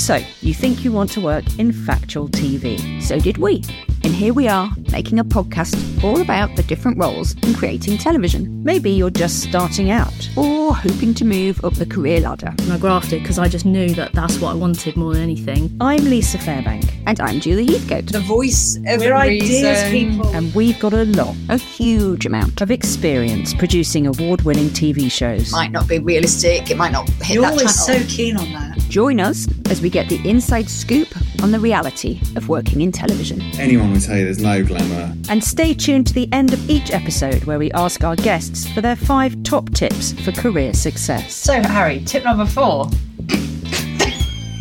So, you think you want to work in factual TV. So did we. And here we are, making a podcast all about the different roles in creating television. Maybe you're just starting out or hoping to move up the career ladder. And I grafted because I just knew that that's what I wanted more than anything. I'm Lisa Fairbank. And I'm Julie Heathcote. The voice of We're ideas reason. people. And we've got a lot, a huge amount of experience producing award winning TV shows. Might not be realistic. It might not hit You're that always channel. so keen on that. Join us as we get the inside scoop on the reality of working in television. Anyone would tell you there's no glamour. And stay tuned to the end of each episode where we ask our guests for their five top tips for career success. So, Harry, tip number four.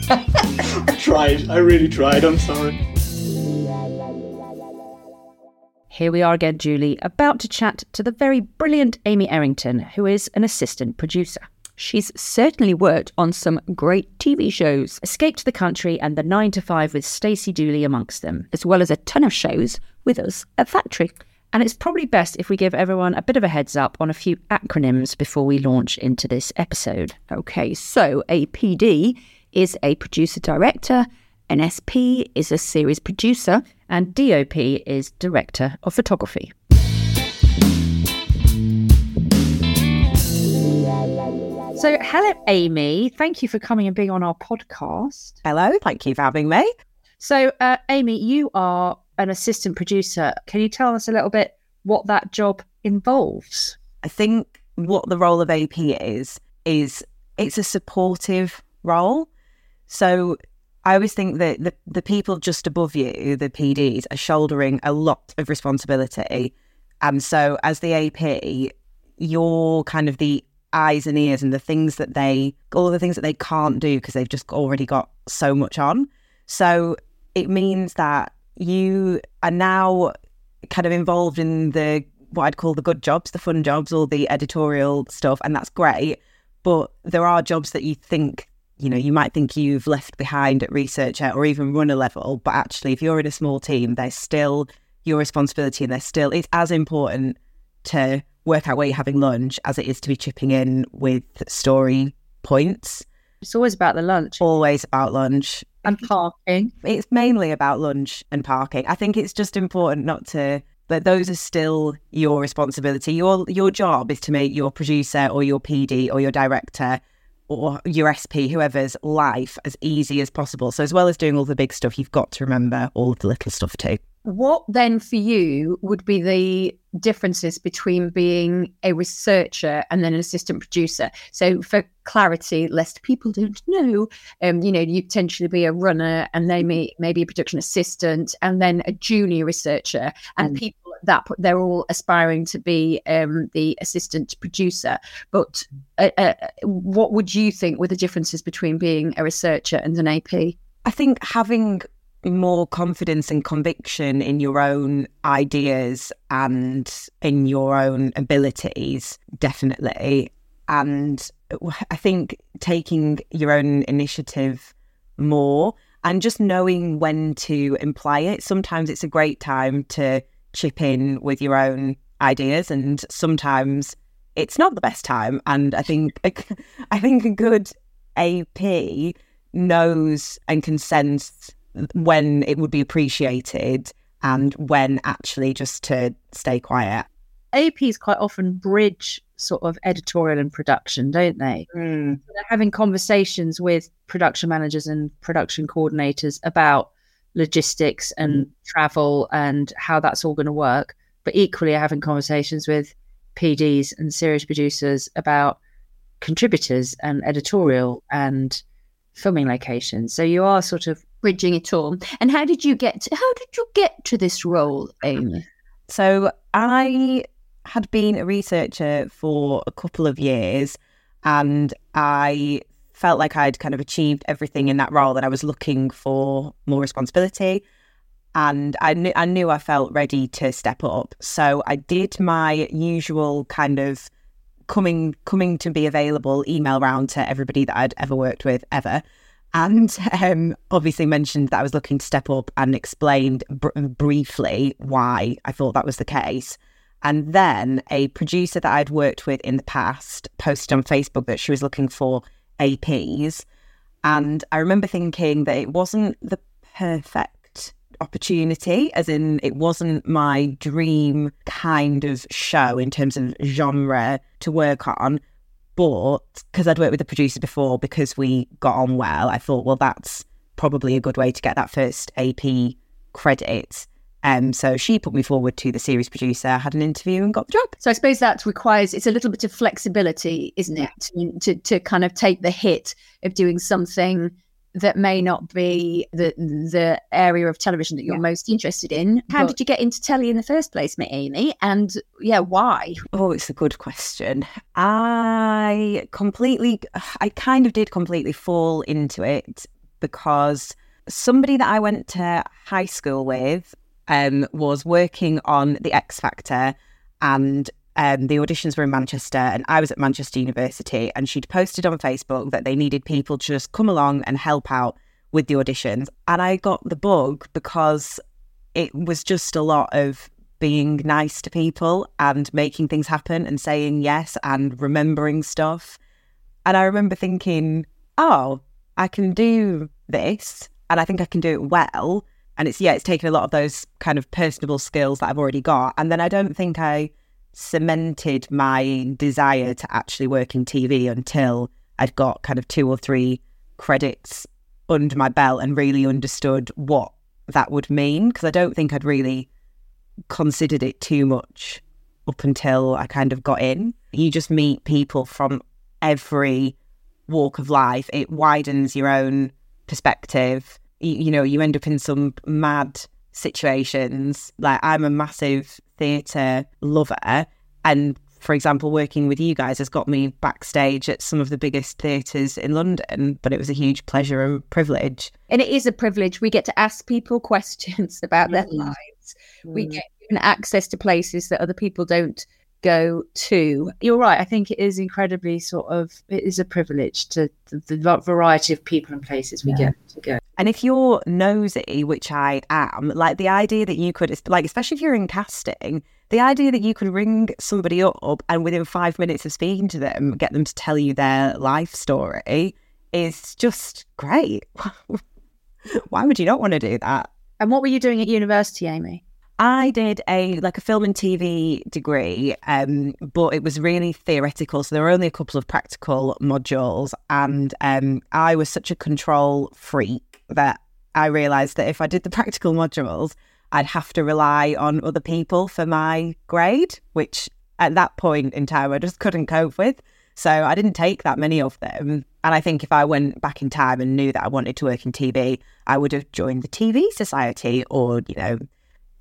I tried. I really tried. I'm sorry. Here we are again, Julie, about to chat to the very brilliant Amy Errington, who is an assistant producer. She's certainly worked on some great TV shows, Escape the Country and The 9 to 5 with Stacey Dooley amongst them, as well as a ton of shows with us at Factory. And it's probably best if we give everyone a bit of a heads up on a few acronyms before we launch into this episode. Okay, so a PD is a producer director, an SP is a series producer, and DOP is director of photography. So, hello, Amy. Thank you for coming and being on our podcast. Hello, thank you for having me. So, uh, Amy, you are an assistant producer. Can you tell us a little bit what that job involves? I think what the role of AP is is it's a supportive role. So I always think that the, the people just above you, the PDs, are shouldering a lot of responsibility. And so as the AP, you're kind of the eyes and ears and the things that they all the things that they can't do because they've just already got so much on. So it means that you are now kind of involved in the what I'd call the good jobs, the fun jobs, all the editorial stuff, and that's great. But there are jobs that you think, you know, you might think you've left behind at researcher or even runner level, but actually, if you're in a small team, there's still your responsibility, and there's still it's as important to work out where you're having lunch as it is to be chipping in with story points. It's always about the lunch Always about lunch. and parking. It's mainly about lunch and parking. I think it's just important not to that those are still your responsibility. Your your job is to make your producer or your PD or your director or your SP, whoever's life as easy as possible. So as well as doing all the big stuff, you've got to remember all of the little stuff too. What then for you would be the differences between being a researcher and then an assistant producer? So for clarity, lest people don't know, um, you know, you potentially be a runner and they may maybe a production assistant and then a junior researcher and Mm. people at that point they're all aspiring to be um, the assistant producer. But uh, uh, what would you think were the differences between being a researcher and an AP? I think having more confidence and conviction in your own ideas and in your own abilities, definitely. And I think taking your own initiative more and just knowing when to imply it. Sometimes it's a great time to chip in with your own ideas, and sometimes it's not the best time. And I think I think a good AP knows and can sense when it would be appreciated and when actually just to stay quiet. APs quite often bridge sort of editorial and production, don't they? Hmm. They're having conversations with production managers and production coordinators about logistics and hmm. travel and how that's all going to work. But equally, are having conversations with PDs and series producers about contributors and editorial and filming locations. So you are sort of bridging it all. And how did you get? To, how did you get to this role, Amy? So I had been a researcher for a couple of years and I felt like I'd kind of achieved everything in that role that I was looking for more responsibility and I knew I knew I felt ready to step up. So I did my usual kind of coming coming to be available email round to everybody that I'd ever worked with ever and um, obviously mentioned that I was looking to step up and explained br- briefly why I thought that was the case. And then a producer that I'd worked with in the past posted on Facebook that she was looking for APs. And I remember thinking that it wasn't the perfect opportunity, as in, it wasn't my dream kind of show in terms of genre to work on. But because I'd worked with the producer before, because we got on well, I thought, well, that's probably a good way to get that first AP credit. Um, so she put me forward to the series producer, had an interview, and got the job. So I suppose that requires it's a little bit of flexibility, isn't it, to, to to kind of take the hit of doing something that may not be the the area of television that you're most interested in. How But- did you get into telly in the first place, Ma- Amy? And yeah, why? Oh, it's a good question. I completely, I kind of did completely fall into it because somebody that I went to high school with um, was working on The X Factor and um, the auditions were in Manchester and I was at Manchester University and she'd posted on Facebook that they needed people to just come along and help out with the auditions. And I got the bug because it was just a lot of being nice to people and making things happen and saying yes and remembering stuff. And I remember thinking, oh, I can do this and I think I can do it well. And it's, yeah, it's taken a lot of those kind of personable skills that I've already got. And then I don't think I cemented my desire to actually work in TV until I'd got kind of two or three credits under my belt and really understood what that would mean. Because I don't think I'd really considered it too much up until I kind of got in. You just meet people from every walk of life. It widens your own perspective. You, you know, you end up in some mad situations. Like I'm a massive theatre lover and for example, working with you guys has got me backstage at some of the biggest theatres in London, but it was a huge pleasure and privilege. And it is a privilege. We get to ask people questions about their mm. lives. We mm. get access to places that other people don't go to. You're right. I think it is incredibly sort of it is a privilege to the, the variety of people and places we get to go. And if you're nosy, which I am, like the idea that you could, like, especially if you're in casting, the idea that you could ring somebody up and within five minutes of speaking to them, get them to tell you their life story is just great. Why would you not want to do that? And what were you doing at university, Amy? I did a like a film and TV degree, um, but it was really theoretical. So there were only a couple of practical modules, and um, I was such a control freak that I realised that if I did the practical modules, I'd have to rely on other people for my grade, which at that point in time I just couldn't cope with. So I didn't take that many of them. And I think if I went back in time and knew that I wanted to work in TV, I would have joined the TV Society or, you know,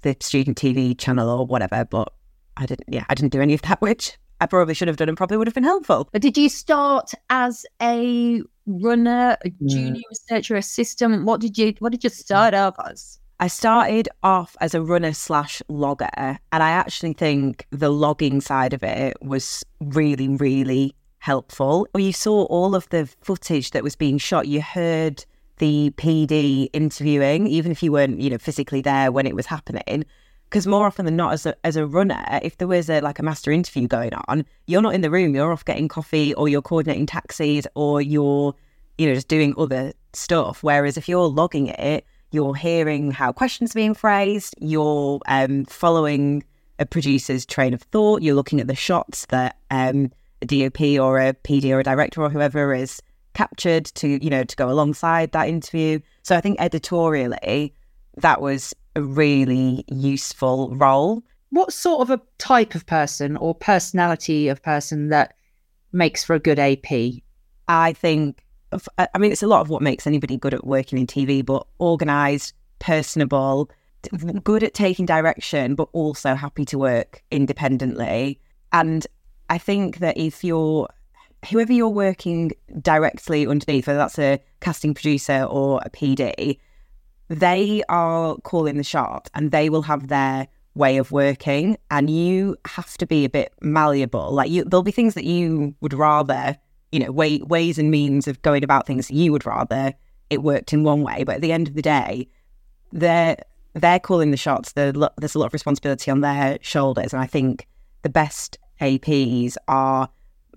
the student TV channel or whatever. But I didn't, yeah, I didn't do any of that, which I probably should have done and probably would have been helpful. But did you start as a runner, a mm. junior researcher, assistant? What did you What did you start off as? I started off as a runner slash logger, and I actually think the logging side of it was really, really helpful. You saw all of the footage that was being shot. You heard the PD interviewing, even if you weren't, you know, physically there when it was happening. Because more often than not, as a as a runner, if there was a like a master interview going on, you're not in the room. You're off getting coffee, or you're coordinating taxis, or you're, you know, just doing other stuff. Whereas if you're logging it, you're hearing how questions are being phrased. You're um, following a producer's train of thought. You're looking at the shots that um, a DOP or a PD or a director or whoever is captured to, you know, to go alongside that interview. So I think editorially, that was a really useful role. What sort of a type of person or personality of person that makes for a good AP? I think, I mean, it's a lot of what makes anybody good at working in TV, but organized, personable, good at taking direction, but also happy to work independently. And I think that if you're, whoever you're working directly underneath, whether that's a casting producer or a PD, they are calling the shot and they will have their way of working. And you have to be a bit malleable. Like you there'll be things that you would rather you know way, ways and means of going about things you would rather it worked in one way. But at the end of the day they're they're calling the shots. There's a lot of responsibility on their shoulders. And i think the best aps are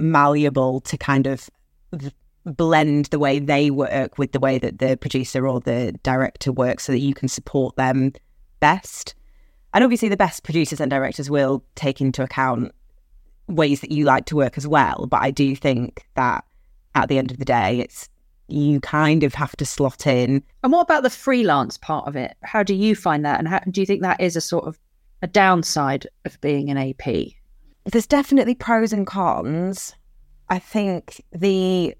malleable to kind of blend the way they work with the way that the producer or the director works so that you can support them best. And obviously, the best producers and directors will take into account ways that you like to work as well. But I do think that at the end of the day, it's you kind of have to slot in. And what about the freelance part of it? How do you find that? And how, do you think that is a sort of a downside of being an AP? There's definitely pros and cons. I think the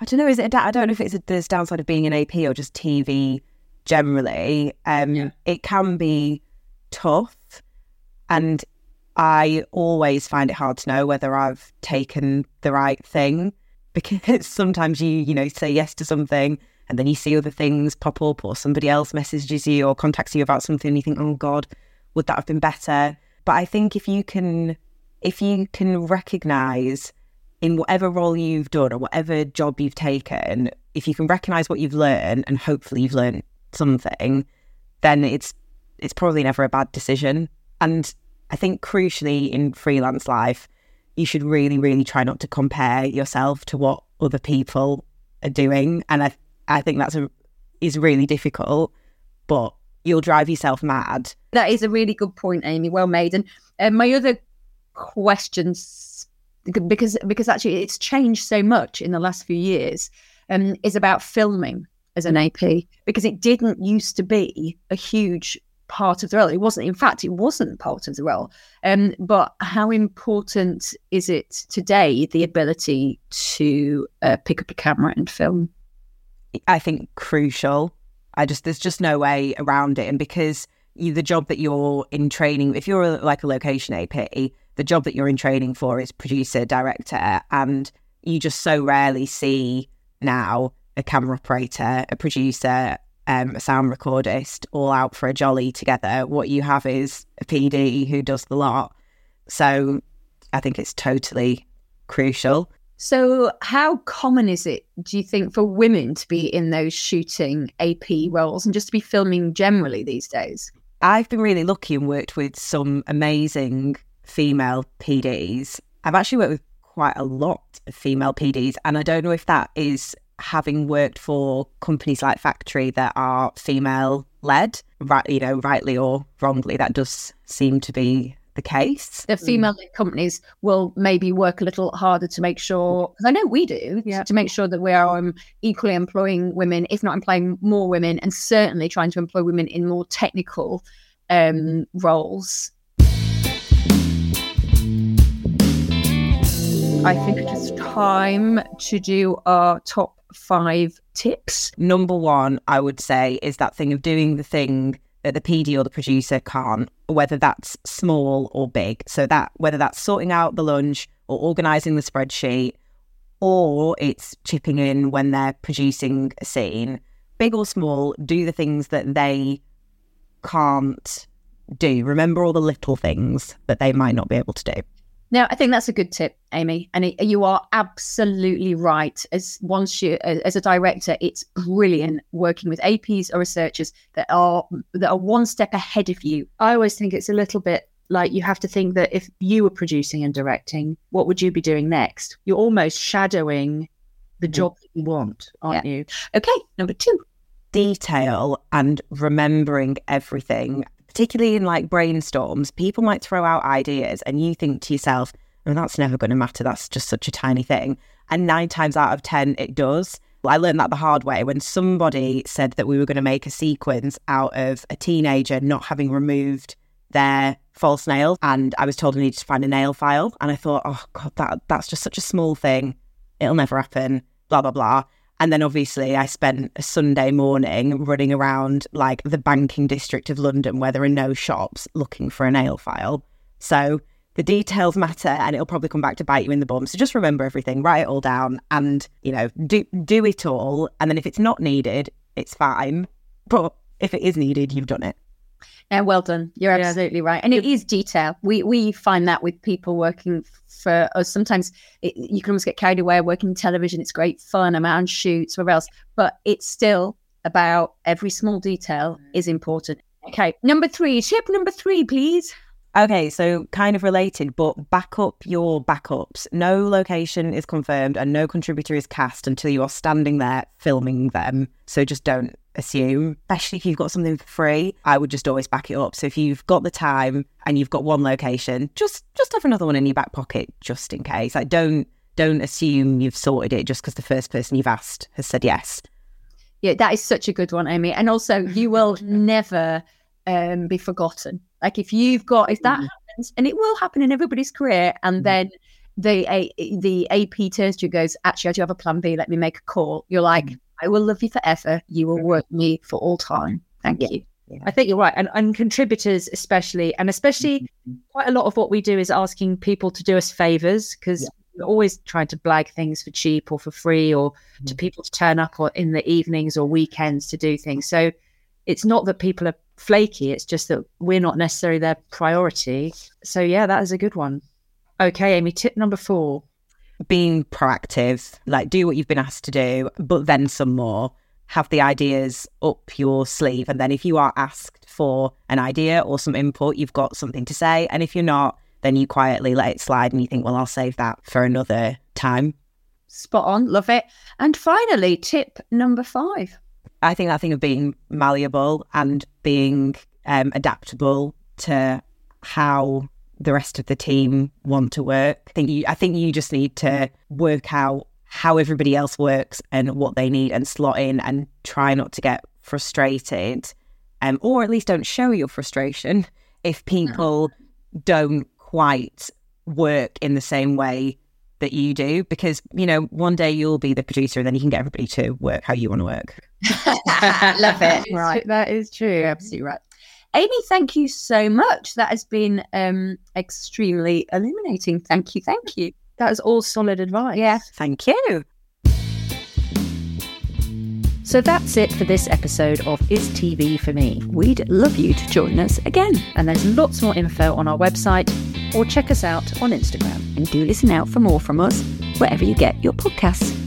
I don't know. Is it? A I don't know if it's a, there's downside of being an AP or just TV generally. Um, Yeah. It can be tough, and I always find it hard to know whether I've taken the right thing because sometimes you you know say yes to something and then you see other things pop up or somebody else messages you or contacts you about something and you think oh god would that have been better but i think if you can if you can recognize in whatever role you've done or whatever job you've taken if you can recognize what you've learned and hopefully you've learned something then it's it's probably never a bad decision and i think crucially in freelance life you should really really try not to compare yourself to what other people are doing and i i think that's a is really difficult but you'll drive yourself mad That is a really good point, Amy. Well made. And uh, my other questions, because because actually it's changed so much in the last few years, um, is about filming as an AP because it didn't used to be a huge part of the role. It wasn't. In fact, it wasn't part of the role. Um, but how important is it today? The ability to uh, pick up a camera and film. I think crucial. I just there's just no way around it, and because you, the job that you're in training, if you're like a location AP, the job that you're in training for is producer, director, and you just so rarely see now a camera operator, a producer, um, a sound recordist all out for a jolly together. What you have is a PD who does the lot. So I think it's totally crucial. So, how common is it, do you think, for women to be in those shooting AP roles and just to be filming generally these days? I've been really lucky and worked with some amazing female PDs. I've actually worked with quite a lot of female PDs, and I don't know if that is having worked for companies like Factory that are female led, right? You know, rightly or wrongly, that does seem to be the case. The female companies will maybe work a little harder to make sure, because I know we do, to make sure that we are um, equally employing women, if not employing more women, and certainly trying to employ women in more technical um, roles. I think it is time to do our top five tips. Number one, I would say, is that thing of doing the thing that the PD or the producer can't, whether that's small or big. So that whether that's sorting out the lunch or organising the spreadsheet, or it's chipping in when they're producing a scene, big or small, do the things that they can't do. Remember all the little things that they might not be able to do. Now, I think that's a good tip, Amy, and it, you are absolutely right. As once you, as a director, it's brilliant working with APs or researchers that are that are one step ahead of you. I always think it's a little bit like you have to think that if you were producing and directing, what would you be doing next? You're almost shadowing the mm. job that you want, aren't you? Okay, number two. detail and remembering everything, particularly in like brainstorms, people might throw out ideas and you think to yourself, oh, that's never going to matter. That's just such a tiny thing. And nine times out of 10, it does. I learned that the hard way when somebody said that we were going to make a sequence out of a teenager not having removed their false nail. And I was told I needed to find a nail file. And I thought, oh, God, that, that's just such a small thing. It'll never happen, blah, blah, blah. And then obviously, I spent a Sunday morning running around like the banking district of London where there are no shops looking for a nail file. So the details matter and it'll probably come back to bite you in the bum. So just remember everything, write it all down and, you know, do do it all. And then if it's not needed, it's fine. But if it is needed, you've done it. Yeah, well done. You're absolutely right, and it is detail. We we find that with people working for us. Sometimes it, you can almost get carried away working in television. It's great fun. I'm out on shoots, whatever else, but it's still about every small detail is important. Okay, number three. Tip number three, please. Okay, so kind of related, but back up your backups. No location is confirmed and no contributor is cast until you are standing there filming them. So just don't assume, especially if you've got something for free. I would just always back it up. So if you've got the time and you've got one location, just just have another one in your back pocket just in case. Like don't don't assume you've sorted it just because the first person you've asked has said yes. Yeah, that is such a good one, Amy. And also, you will never um, be forgotten. Like if you've got, if that mm. happens, and it will happen in everybody's career, and mm. then the A, the AP turns to you and goes, actually, I do have a plan B. Let me make a call. You're like, mm. I will love you forever. You will work me for all time. Thank you. I think you're right, and and contributors especially, and especially mm-hmm. quite a lot of what we do is asking people to do us favors because we're always trying to blag things for cheap or for free, or to people to turn up or in the evenings or weekends to do things. So it's not that people are flaky; it's just that we're not necessarily their priority. So yeah, that is a good one. Okay, Amy. Tip number four. being proactive, like do what you've been asked to do, but then some more. Have the ideas up your sleeve. And then if you are asked for an idea or some input, you've got something to say. And if you're not, then you quietly let it slide and you think, well, I'll save that for another time. Spot on, love it. And finally, tip number five. I think that thing of being malleable and being um, adaptable to how the rest of the team want to work. I think you I think you just need to work out how everybody else works and what they need and slot in and try not to get frustrated. Um, or at least don't show your frustration if people don't quite work in the same way that you do because you know one day you'll be the producer and then you can get everybody to work how you want to work Love it. Right, that is true. Absolutely right. Amy, thank you so much. That has been um, extremely illuminating. Thank you, thank you. That was all solid advice. Yeah. thank you So that's it for this episode of Is TV for Me. We'd love you to join us again. And there's lots more info on our website or check us out on Instagram. And do listen out for more from us wherever you get your podcasts.